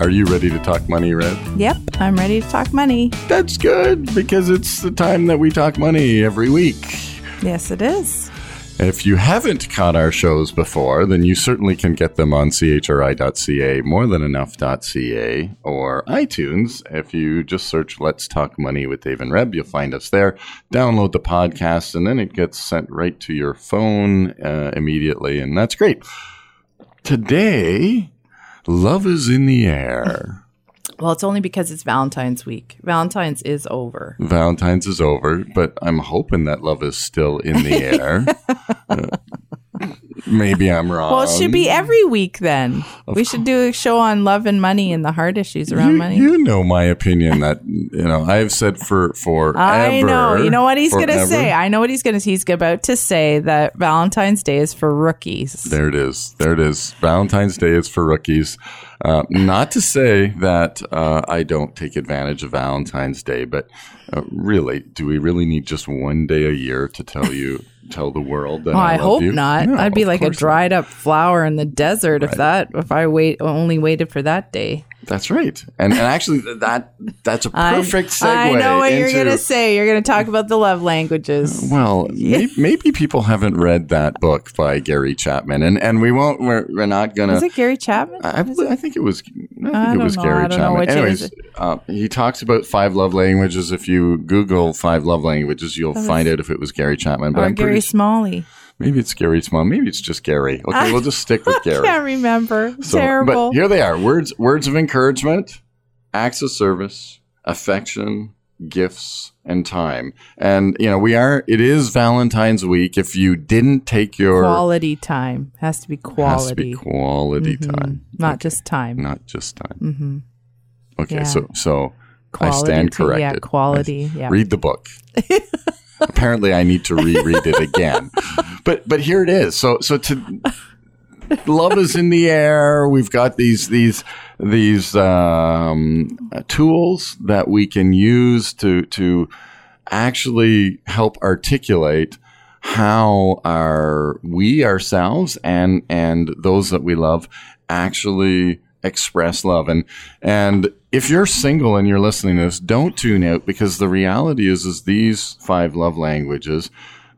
Are you ready to talk money, Reb? Yep, I'm ready to talk money. That's good because it's the time that we talk money every week. Yes, it is. If you haven't caught our shows before, then you certainly can get them on chri.ca, morethanenough.ca, or iTunes. If you just search Let's Talk Money with Dave and Reb, you'll find us there. Download the podcast, and then it gets sent right to your phone uh, immediately, and that's great. Today, love is in the air. Well, it's only because it's Valentine's week. Valentine's is over. Valentine's is over, but I'm hoping that love is still in the air. Uh, maybe I'm wrong. Well, it should be every week then. we should do a show on love and money and the hard issues around you, money. You know my opinion that you know I've said for for I know. You know what he's going to say. I know what he's going to. He's about to say that Valentine's Day is for rookies. There it is. There it is. Valentine's Day is for rookies. Uh, not to say that uh, I don't take advantage of Valentine's Day, but uh, really, do we really need just one day a year to tell you, tell the world that well, I, I, hope you? not. No, I'd be like a course not. dried up flower in the desert if that if I wait only waited for that day. That's right. And, and actually, that that's a perfect segue. I, know what you're going to say. You're going to talk about the love languages. Well, maybe, maybe people haven't read that book by Gary Chapman, and and we won't. We're, we're not gonna. Is it Gary Chapman? I, I think it was. I think I it was know. Gary I don't know Chapman. Anyways, uh, he talks about five love languages. If you Google five love languages, you'll find out if it was Gary Chapman. But or I'm Gary pretty. Smalley? Maybe it's Gary Small. Maybe it's just Gary. Okay, we'll just stick with Gary. I can't remember. So, Terrible. But here they are: words, words of encouragement, acts of service, affection, gifts, and time. And you know, we are. It is Valentine's week. If you didn't take your quality time has to be quality. has to be quality Mhm. time, not just time. not just time. Mm-hmm. Okay, Yeah. so so I Quality stand to- yeah, corrected. quality, I- yeah. Read the book. Apparently, I need to reread it again. But but here it is. So so to love is in the air. We've got these these these um, tools that we can use to to actually help articulate how our we ourselves and and those that we love actually express love and and if you're single and you're listening to this don't tune out because the reality is is these five love languages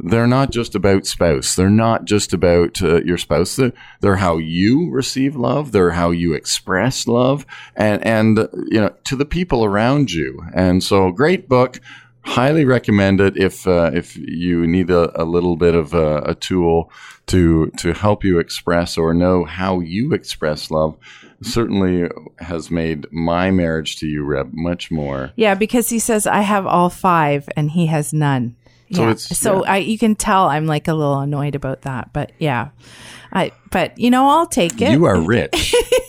they're not just about spouse. They're not just about uh, your spouse. They're, they're how you receive love. They're how you express love. And and you know to the people around you. And so great book highly recommend it if uh, if you need a, a little bit of a, a tool to to help you express or know how you express love certainly has made my marriage to you reb much more Yeah, because he says I have all five and he has none. So yeah. it's- so yeah. I you can tell I'm like a little annoyed about that, but yeah. I but you know I'll take it. you are rich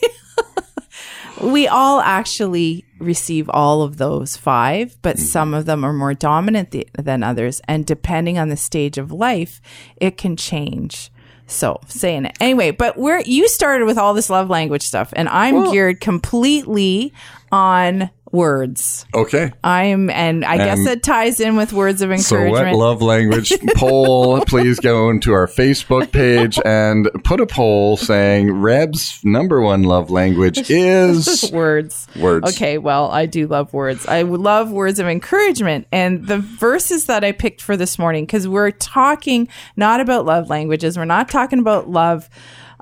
we all actually receive all of those five, but Mm-hmm. some of them are more dominant th- than others. And depending on the stage of life, it can change. So saying it anyway, but we're, you started with all this love language stuff and I'm geared completely on words. okay I'm, and I guess And- it ties in with words of encouragement. so what love language poll please go into our facebook page and put a poll saying reb's number one love language is words. Words. Okay, well, I do love words. I love words of encouragement. And the verses that I picked for this morning, because we're talking not about love languages, we're not talking about love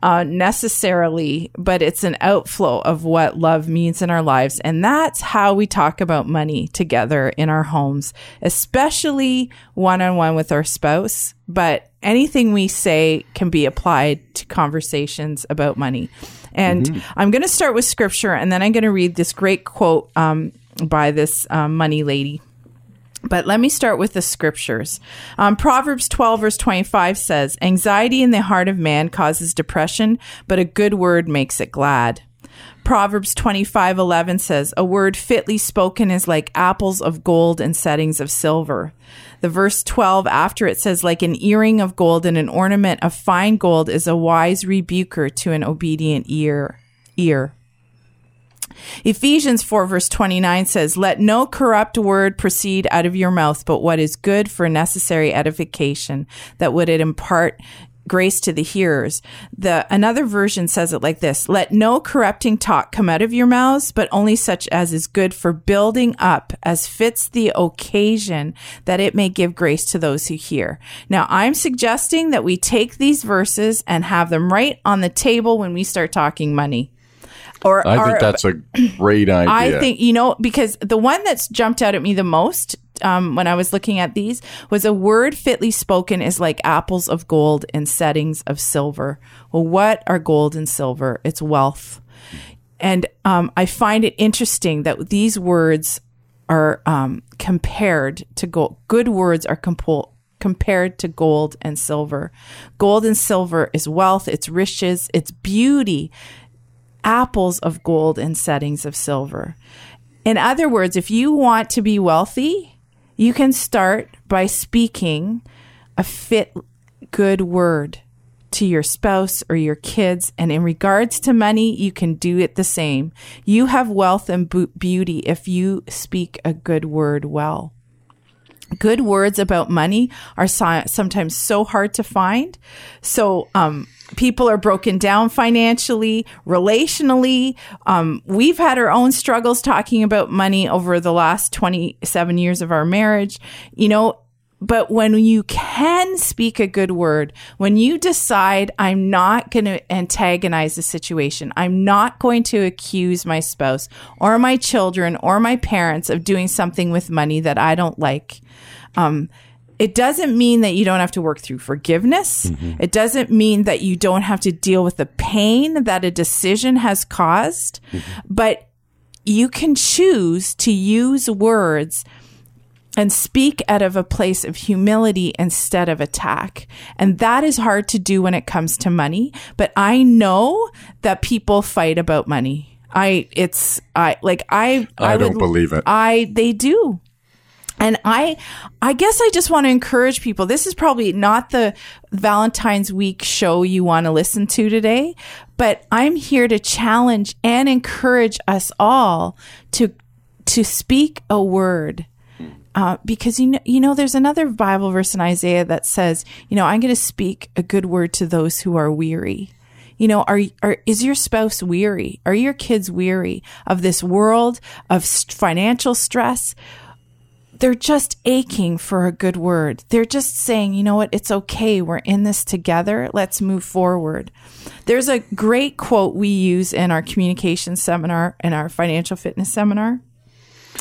uh, necessarily, but it's an outflow of what love means in our lives. And that's how we talk about money together in our homes, especially one on one with our spouse. But anything we say can be applied to conversations about money. And I'm going to start with scripture and then I'm going to read this great quote um, by this um, money lady. But let me start with the scriptures. Um, Proverbs 12, verse 25 says, Anxiety in the heart of man causes depression, but a good word makes it glad. Proverbs 25:11 says, "A word fitly spoken is like apples of gold in settings of silver." The verse 12 after it says, "Like an earring of gold and an ornament of fine gold is a wise rebuker to an obedient ear." Ear. Ephesians 4 verse 29 says, Let no corrupt word proceed out of your mouth, but what is good for necessary edification, that would it impart grace to the hearers. The another version says it like this: Let no corrupting talk come out of your mouths, but only such as is good for building up, as fits the occasion, that it may give grace to those who hear. Now, I'm suggesting that we take these verses and have them right on the table when we start talking money. Or, I think or- that's a great idea. I think you know because the one that's jumped out at me the most um, when I was looking at these was a word fitly spoken is like apples of gold in settings of silver. Well, what are gold and silver? It's wealth, and um, I find it interesting that these words are um, compared to gold. Good words are compo- compared to gold and silver. Gold and silver is wealth, it's riches, it's beauty apples of gold in settings of silver. In other words, if you want to be wealthy, you can start by speaking a fit, good word to your spouse or your kids. And in regards to money, you can do it the same. You have wealth and beauty if you speak a good word well. Good words about money are sometimes so hard to find. So, um, people are broken down financially, relationally. Um, we've had our own struggles talking about money over the last 27 years of our marriage, you know. But when you can speak a good word, when you decide, I'm not going to antagonize the situation, I'm not going to accuse my spouse or my children or my parents of doing something with money that I don't like. Um, it doesn't mean that you don't have to work through forgiveness. Mm-hmm. It doesn't mean that you don't have to deal with the pain that a decision has caused, mm-hmm. but you can choose to use words and speak out of a place of humility instead of attack. And that is hard to do when it comes to money, but I know that people fight about money. I it's I like I I don't would- believe it. I they do. And I, I guess I just want to encourage people. This is probably not the Valentine's week show you want to listen to today, but I'm here to challenge and encourage us all to, to speak a word. Uh, because you know, you know, there's another Bible verse in Isaiah that says, you know, I'm going to speak a good word to those who are weary. You know, are, are is your spouse weary? Are your kids weary of this world of financial stress? They're just aching for a good word. They're just saying, you know what, it's okay. We're in this together. Let's move forward. There's a great quote we use in our communication seminar, in our financial fitness seminar.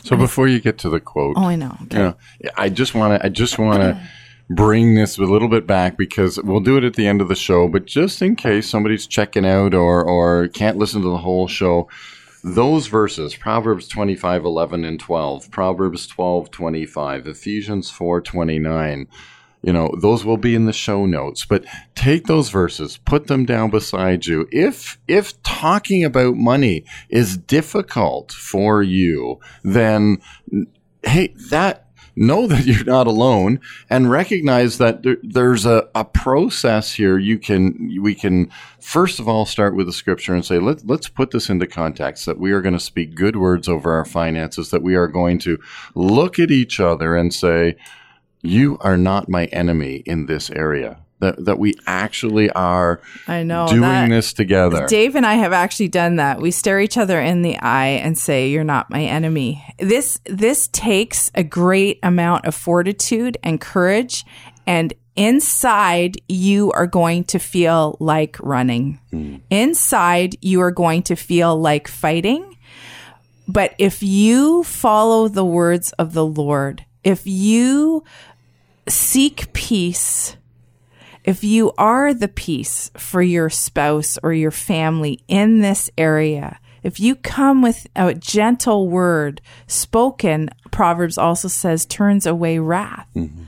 so before you get to the quote, Oh, I know. Okay. you know, I just want to. I just want to bring this a little bit back because we'll do it at the end of the show. But just in case somebody's checking out or or can't listen to the whole show, those verses Proverbs twenty five eleven and twelve, Proverbs twelve twenty five, Ephesians four twenty nine. You know, those will be in the show notes, but take those verses, put them down beside you. If if talking about money is difficult for you, then hey, that know that you're not alone and recognize that there, there's a, a process here you can we can first of all start with the scripture and say Let, let's put this into context that we are going to speak good words over our finances that we are going to look at each other and say you are not my enemy in this area that, that we actually are I know. doing that- this together Dave and I have actually done that. We stare each other in the eye and say, "You're not my enemy." This this takes a great amount of fortitude and courage, and inside you are going to feel like running. Hmm. Inside you are going to feel like fighting. But if you follow the words of the Lord, if you seek peace, if you are the peace for your spouse or your family in this area, if you come with a gentle word spoken, Proverbs also says turns away wrath. Mm-hmm.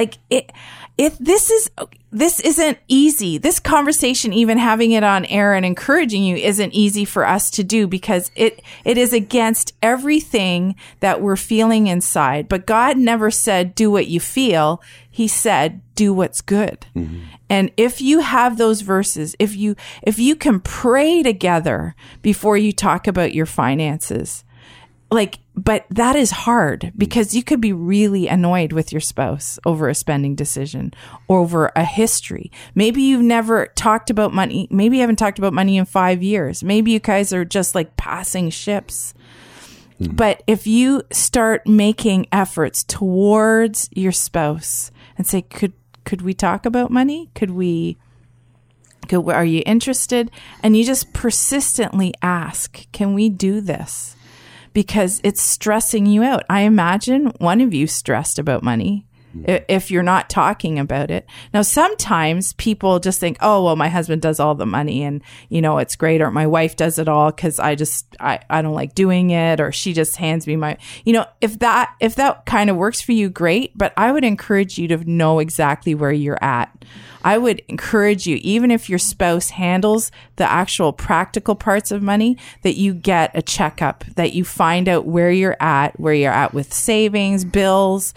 Like it if this is this isn't easy. This conversation even having it on air and encouraging you isn't easy for us to do because it it is against everything that we're feeling inside. But god never said do what you feel. He said do what's good. Mm-hmm. And if you have those verses if you if you can pray together before you talk about your finances like but that is hard mm. because you could be really annoyed with your spouse over a spending decision over a history. Maybe you've never talked about money maybe you haven't talked about money in 5 years. Maybe you guys are just like passing ships. Mm. But if you start making efforts towards your spouse and say could could we talk about money? Could we could, are you interested? and you just persistently ask can we do this because it's stressing you out. I imagine one of you stressed about money if you're not talking about it. Now, sometimes people just think, oh, well, my husband does all the money and, you know, it's great, or my wife does it all because I just, I, I don't like doing it, or she just hands me my, you know, if that, if that kind of works for you, great. But I would encourage you to know exactly where you're at. I would encourage you, even if your spouse handles the actual practical parts of money, that you get a checkup, that you find out where you're at, where you're at with savings, bills.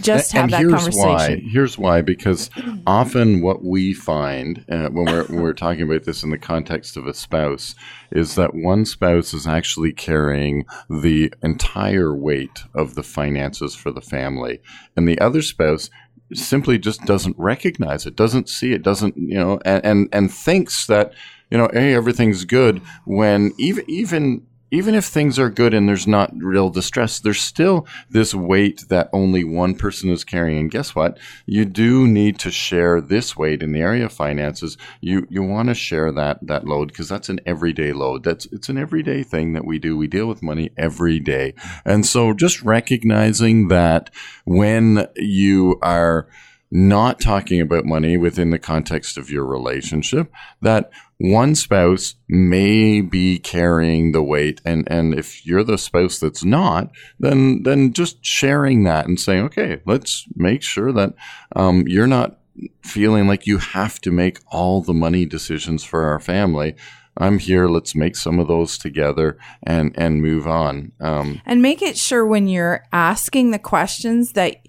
Just have and that here's conversation. why. Here's why. Because often what we find uh, when we're when we're talking about this in the context of a spouse is that one spouse is actually carrying the entire weight of the finances for the family, and the other spouse simply just doesn't recognize it, doesn't see it, doesn't you know, and and, and thinks that you know, hey, everything's good when even even even if things are good and there's not real distress, there's still this weight that only one person is carrying. And guess what? You do need to share this weight in the area of finances. You you want to share that that load because that's an everyday load. That's it's an everyday thing that we do. We deal with money every day, and so just recognizing that when you are not talking about money within the context of your relationship that one spouse may be carrying the weight and and if you're the spouse that's not then then just sharing that and saying okay let's make sure that um, you're not feeling like you have to make all the money decisions for our family. I'm here let's make some of those together and and move on. Um, and make it sure when you're asking the questions that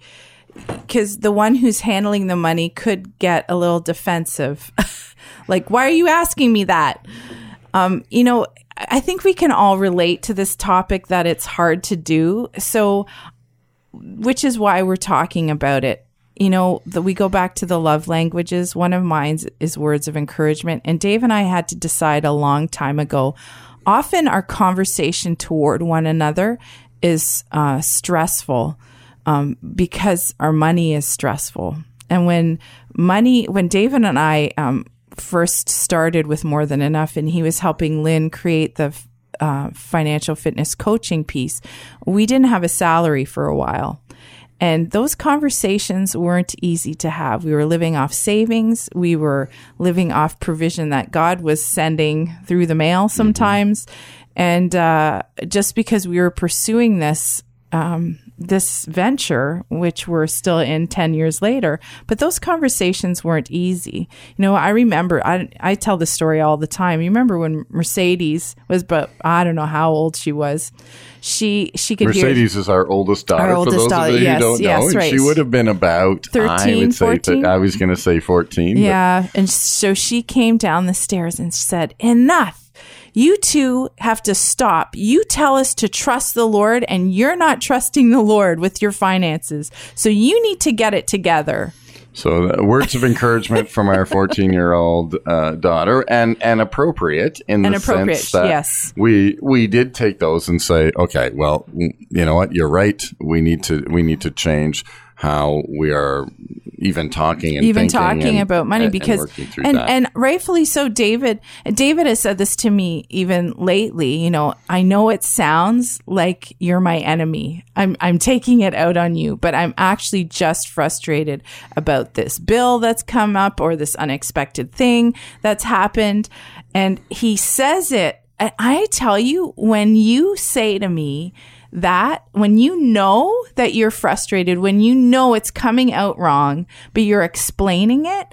because the one who's handling the money could get a little defensive like why are you asking me that? Um, you know i think we can all relate to this topic that it's hard to do. So which is why we're talking about it. You know the, we go back to the love languages. One of mine is words of encouragement. And dave and i had to decide a long time ago. Often our conversation toward one another is uh, stressful um, because our money is stressful. And when money, when David and I um, first started with More Than Enough, and he was helping Lynn create the uh, financial fitness coaching piece, we didn't have a salary for a while. And those conversations weren't easy to have. We were living off savings. We were living off provision that God was sending through the mail sometimes. And uh, just because we were pursuing this, um, this venture, which we're still in 10 years later, but those conversations weren't easy. You know, I remember, I, I tell the story all the time. You remember when Mercedes was, but I don't know how old she was. She, she could hear. Mercedes is our oldest daughter. Our oldest those daughter, of you yes, don't yes, know, right. she would have been about I 13, would say 14? I was going to say fourteen. but- Yeah. And so she came down the stairs and said, Enough. You two have to stop. You tell us to trust the Lord, and you're not trusting the Lord with your finances. So you need to get it together. So uh, words of encouragement from our 14 year old uh, daughter, and and appropriate in And the appropriate, sense that yes. we we did take those and say, okay, well, you know what, you're right. We need to we need to change how we are even talking and even talking and- about money and- and because through and and rightfully so david david has said this to me even lately you know i know it sounds like you're my enemy. I'm i'm taking it out on you but i'm actually just frustrated about this bill that's come up or this unexpected thing that's happened. And he says it. And i tell you when you say to me that when you know that you're frustrated, when you know it's coming out wrong, but you're explaining it,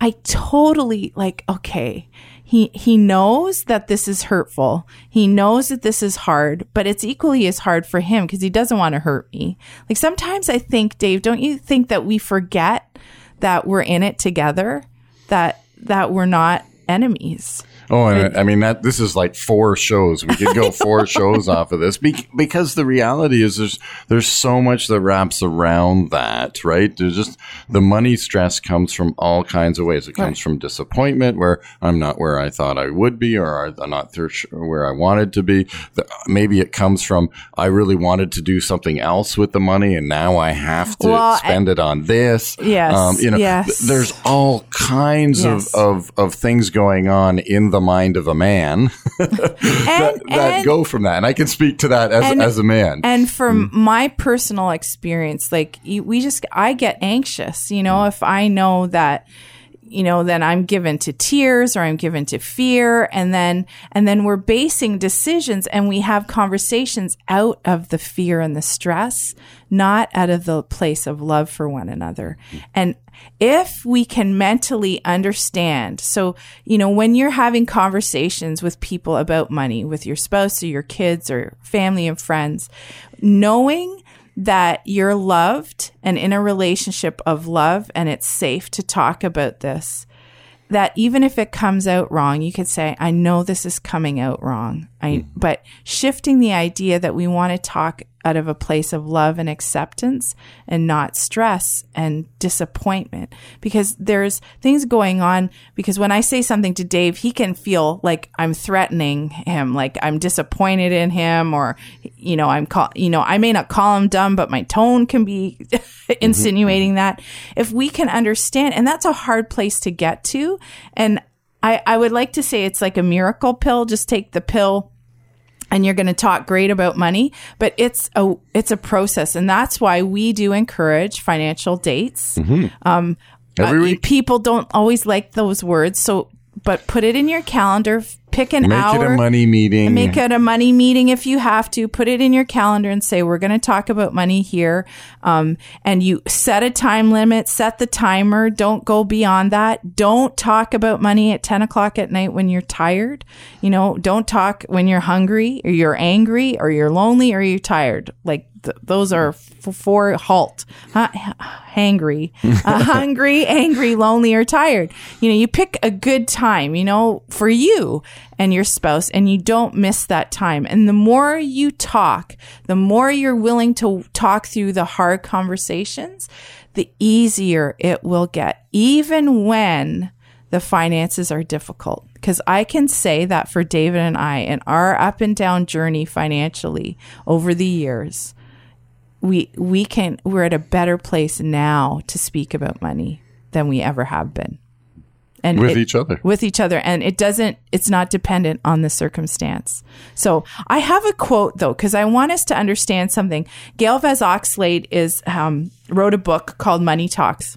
I totally like, okay, he, he knows that this is hurtful. He knows that this is hard, but it's equally as hard for him because he doesn't want to hurt me. Like sometimes I think, Dave, don't you think that we forget that we're in it together? That, that we're not enemies. Oh, and I mean that this is like four shows. We could go four shows off of this Be- because the reality is there's there's so much that wraps around that, right? There's just the money stress comes from all kinds of ways. It comes from disappointment where I'm not where I thought I would be, or I'm not where I wanted to be. The, maybe it comes from I really wanted to do something else with the money, and now I have to Well, spend it on this. Um, Yes, you know, yes. th- there's all kinds Yes. of, of of things going on in the mind of a man that, And, that and- go from that. And I can speak to that as, And- as a man. And from mm. my personal experience, like we just, I get anxious, you know, mm. if I know that, you know, then I'm given to tears or I'm given to fear. And then, and then we're basing decisions and we have conversations out of the fear and the stress, not out of the place of love for one another. And if we can mentally understand, so, you know, when you're having conversations with people about money, with your spouse or your kids or family and friends, knowing that you're loved and in a relationship of love and it's safe to talk about this, that even if it comes out wrong, you could say, I know this is coming out wrong. I, hmm. but shifting the idea that we want to talk out of a place of love and acceptance and not stress and disappointment because there's things going on. Because when I say something to Dave, he can feel like I'm threatening him, like I'm disappointed in him or, you know, I'm call, you know, I may not call him dumb, but my tone can be mm-hmm. insinuating mm-hmm. that if we can understand, and that's a hard place to get to. And I, I would like to say it's like a miracle pill. Just take the pill and you're going to talk great about money but it's a it's a process and that's why we do encourage financial dates um Every uh, week. people don't always like those words so but put it in your calendar pick an Make hour it a money meeting. Make it a money meeting if you have to. Put it in your calendar and say, we're going to talk about money here. Um, and you set a time limit, set the timer. Don't go beyond that. Don't talk about money at 10 o'clock at night when you're tired. You know, don't talk when you're hungry or you're angry or you're lonely or you're tired. Like, th- those are f- four halt. Huh? Hangry, uh, hungry, angry, lonely, or tired. You know, you pick a good time, you know, for you and your spouse, and you don't miss that time. And the more you talk, the more you're willing to talk through the hard conversations, the easier it will get, even when the finances are difficult. Because I can say that for David and I in our up and down journey financially over the years, we we can we're at a better place now to speak about money than we ever have been. And With it- each other. With each other. And it doesn't it's not dependent on the circumstance. So I have a quote though, because I want us to understand something. Gail Vaz Oxlade is um, wrote a book called Money Talks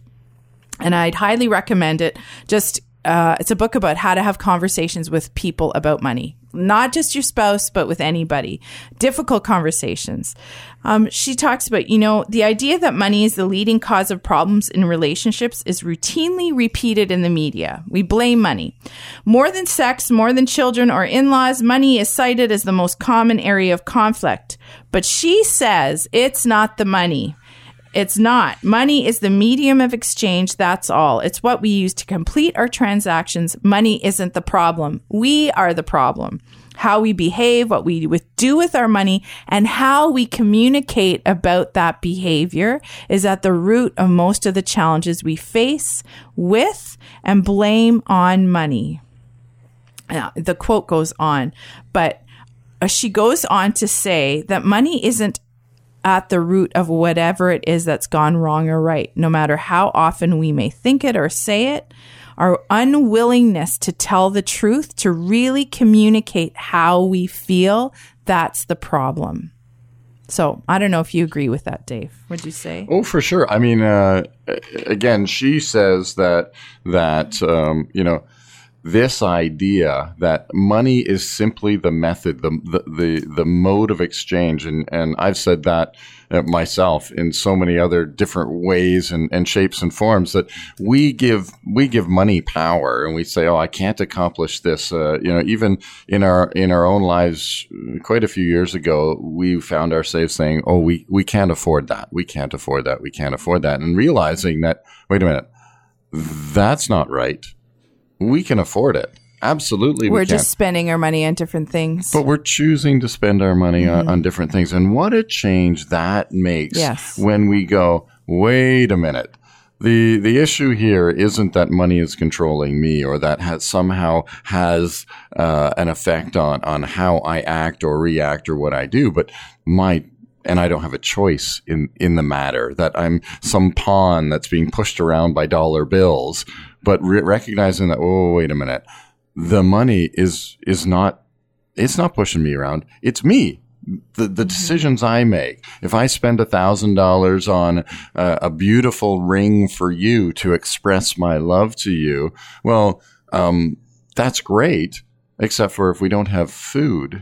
and I'd highly recommend it. Just uh, it's a book about how to have conversations with people about money, not just your spouse, but with anybody. Difficult conversations. Um, she talks about, you know, the idea that money is the leading cause of problems in relationships is routinely repeated in the media. We blame money. More than sex, more than children or in laws, money is cited as the most common area of conflict. But she says it's not the money. It's not. Money is the medium of exchange. That's all. It's what we use to complete our transactions. Money isn't the problem. We are the problem. How we behave, what we do with our money, and how we communicate about that behavior is at the root of most of the challenges we face with and blame on money. Now, the quote goes on, but uh, she goes on to say that money isn't at the root of whatever it is that's gone wrong or right, no matter how often we may think it or say it. Our unwillingness to tell the truth, to really communicate how we feel, that's the problem. So I don't know if you agree with that, Dave. What'd you say? Oh, for sure. I mean, uh, again, she says that that um, you know this idea that money is simply the method, the the the, the mode of exchange, and and I've said that uh, myself in so many other different ways and, and shapes and forms that we give we give money power, and we say, oh, I can't accomplish this. Uh, you know, even in our in our own lives, quite a few years ago, we found ourselves saying, oh, we we can't afford that, we can't afford that, we can't afford that, and realizing that, wait a minute, that's not right we can afford it. Absolutely, We're we just spending our money on different things. But we're choosing to spend our money on, on different things. And what a change that makes Yes. when we go, wait a minute. The, the issue here isn't that money is controlling me or that has somehow has uh, an effect on, on how I act or react or what I do, but my and I don't have a choice in, in the matter, that I'm some pawn that's being pushed around by dollar bills, but re- recognizing that, oh, wait a minute, the money is, is not, it's not pushing me around. It's me. The, the decisions I make. If I spend a thousand dollars on uh, a beautiful ring for you to express my love to you, well, um, that's great, except for if we don't have food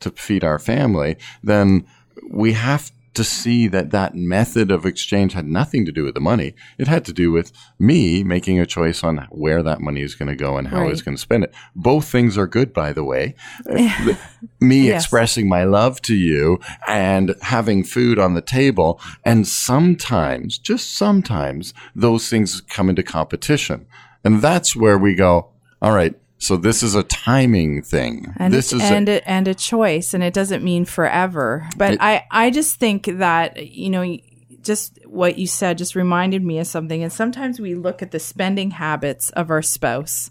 to feed our family, then we have to see that that method of exchange had nothing to do with the money. It had to do with me making a choice on where that money is going to go and how I was going to spend it. Both things are good, by the way. Me Yes. expressing my love to you and having food on the table. And sometimes, just sometimes, those things come into competition. And that's where we go, all right, so this is a timing thing. and this is a- and a, and a choice, and it doesn't mean forever. But It- I I just think that you know just what you said just reminded me of something. And sometimes we look at the spending habits of our spouse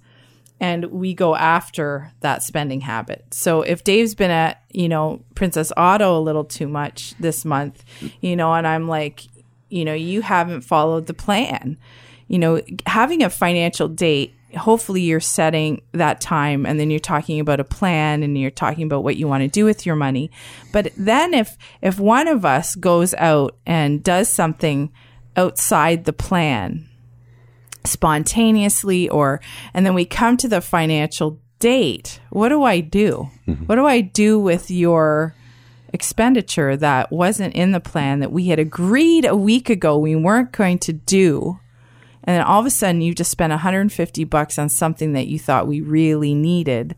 and we go after that spending habit. So if Dave's been at, you know, Princess Auto a little too much this month, you know, and I'm like, you know, you haven't followed the plan. You know, having a financial date, hopefully you're setting that time and then you're talking about a plan and you're talking about what you want to do with your money. But then if if one of us goes out and does something outside the plan, spontaneously or and then we come to the financial date what do i do? Mm-hmm. What do i do with your expenditure that wasn't in the plan that we had agreed a week ago we weren't going to do and then all of a sudden you just spent 150 bucks on something that you thought we really needed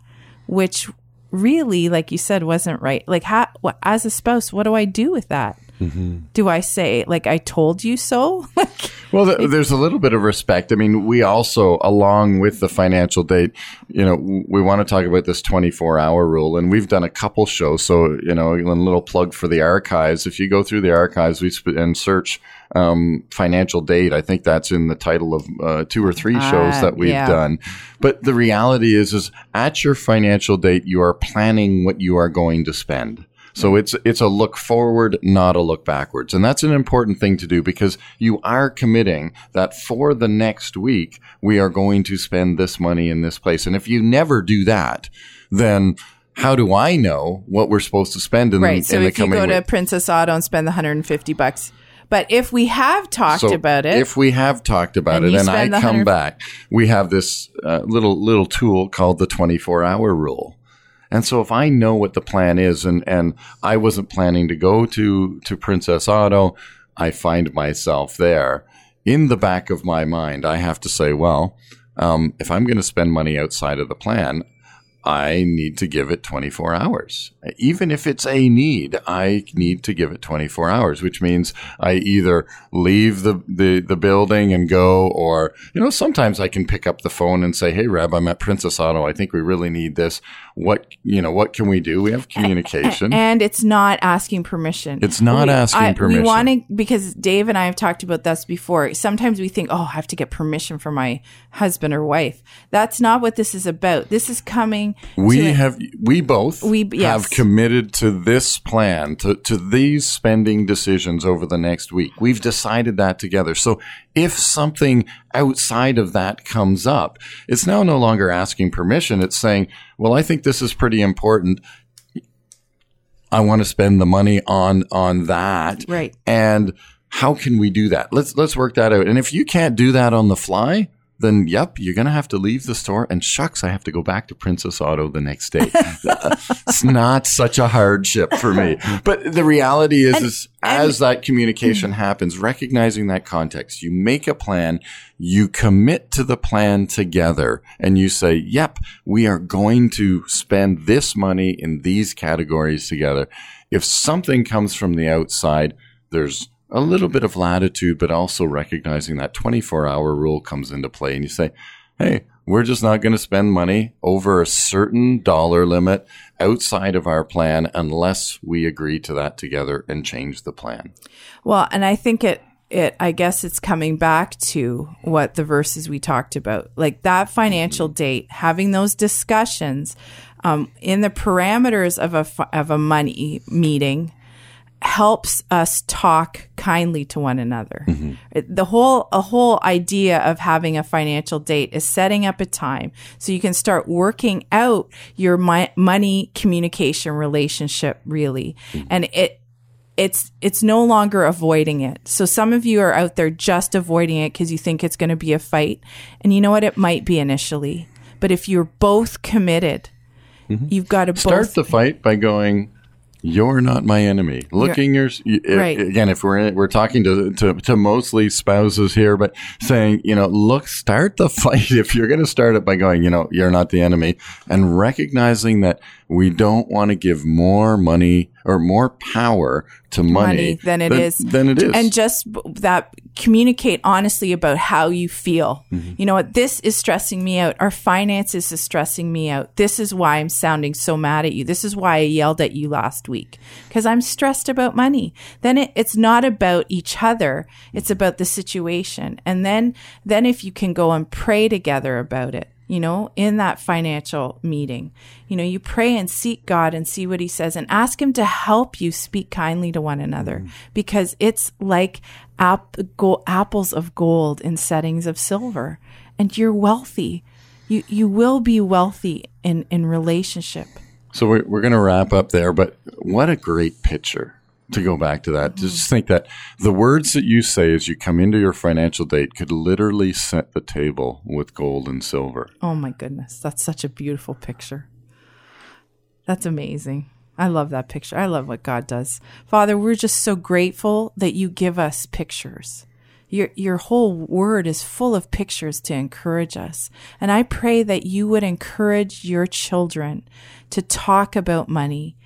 which really like you said wasn't right like how, as a spouse what do i do with that mm-hmm. do i say like i told you so like Well, th- there's a little bit of respect. I mean, we also, along with the financial date, you know, w- we want to talk about this 24 hour rule, and we've done a couple shows. So, you know, a little plug for the archives. If you go through the archives we sp- and search um, financial date, I think that's in the title of uh, two or three shows Ah, that we've yeah. done. But the reality is, is at your financial date, you are planning what you are going to spend. So it's it's a look forward, not a look backwards. And that's an important thing to do because you are committing that for the next week we are going to spend this money in this place. And if you never do that, then how do I know what we're supposed to spend in, Right. the, So in the if you coming go to? Princess Auto and spend the 150 bucks. But if we have talked So about it, If we have talked about And it and I come 100 back, we have this uh, little little tool called the 24 hour rule. And so if I know what the plan is and, and I wasn't planning to go to, to Princess Auto, I find myself there. In the back of my mind, I have to say, well, um, if I'm going to spend money outside of the plan, I need to give it 24 hours. Even if it's a need, I need to give it 24 hours, which means I either leave the, the, the building and go, or, you know, sometimes I can pick up the phone and say, Hey, Reb, I'm at Princess Auto. I think we really need this. What, you know, what can we do? We have communication. and it's not asking permission. It's not asking permission. We want to because Dave and I have talked about this before. Sometimes we think, "Oh, I have to get permission from my husband or wife." That's not what this is about. This is coming. we have we both We- have committed to this plan to, to these spending decisions over the next week we've decided that together so if something outside of that comes up. It's now no longer asking permission. It's saying well i think this is pretty important. I want to spend the money on on that. Right. and how can we do that? Let's let's work that out. And if you can't do that on the fly then yep, you're going to have to leave the store. And shucks, I have to go back to Princess Auto the next day. It's not such a hardship for me. But the reality is, is as that communication hmm. happens, recognizing that context, you make a plan, you commit to the plan together, and you say, yep, we are going to spend this money in these categories together. If something comes from the outside, there's a little bit of latitude, but also recognizing that 24 hour rule comes into play. And you say, hey, we're just not going to spend money over a certain dollar limit outside of our plan unless we agree to that together and change the plan. Well, and I think it it I guess it's coming back to what the verses we talked about. Like that financial date, having those discussions um, in the parameters of a of a money meeting helps us talk kindly to one another. It- The whole a whole idea of having a financial date is setting up a time so you can start working out your mi- money communication relationship really. Mm-hmm. And it it's it's no longer avoiding it. So some of you are out there just avoiding it because you think it's going to be a fight. And you know what? It might be initially. But if you're both committed, mm-hmm. you've got to Start both the fight by going, you're not my enemy. Looking your Right. again, if we're we're talking to, to to mostly spouses here, but saying you know, look, start the fight. If you're going to start it by going, you know, you're not the enemy, and recognizing that we don't want to give more money or more power to money, money than it is. Than it is, and just that communicate honestly about how you feel. Mm-hmm. you know what? This is stressing me out. Our finances is stressing me out. This is why i'm sounding so mad at you. This is why i yelled at you last week. Because i'm stressed about money. Then it, it's not about each other. It's about the situation. And then then if you can go and pray together about it you know, in that financial meeting. You know, you pray and seek God and see what He says and ask Him to help you speak kindly to one another mm. because it's like ap- go- apples of gold in settings of silver and you're wealthy. You, you will be wealthy in, in relationship. So we're, we're going to wrap up there, but what a great picture to go back to that. Mm-hmm. Just think that the words that you say as you come into your financial date could literally set the table with gold and silver. Oh my goodness. That's such a beautiful picture. That's amazing. I love that picture. I love what God does. Father, we're just so grateful that you give us pictures. Your, your whole word is full of pictures to encourage us. And I pray that you would encourage your children to talk about money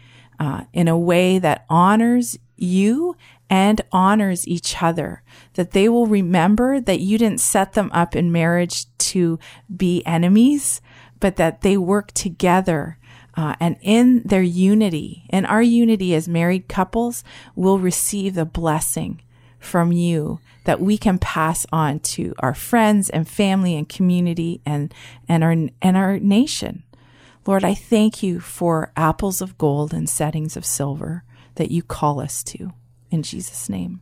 uh, in a way that honors you and honors each other. That they will remember that you didn't set them up in marriage to be enemies, but that they work together. Uh, and in their unity, in our unity as married couples, we'll receive the blessing from you that we can pass on to our friends and family and community and, and our, and our nation. Lord, I thank you for apples of gold and settings of silver that you call us to. In Jesus' name.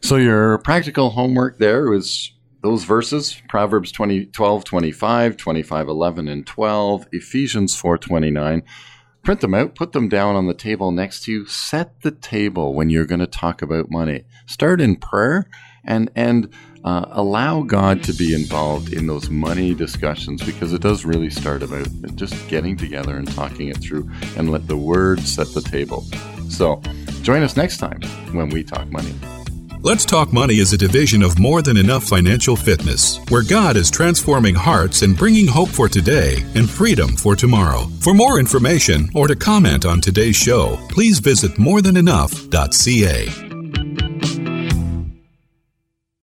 So your practical homework there was those verses, Proverbs 20, 12, 25, 25, 11, and 12, Ephesians 4, 29. Print them out, put them down on the table next to you. Set the table when you're going to talk about money. Start in prayer and, and uh, allow God to be involved in those money discussions because it does really start about just getting together and talking it through and let the word set the table. So join us next time when we talk money. Let's Talk Money is a division of More Than Enough Financial Fitness, where God is transforming hearts and bringing hope for today and freedom for tomorrow. For more information or to comment on today's show, please visit morethanenough.ca.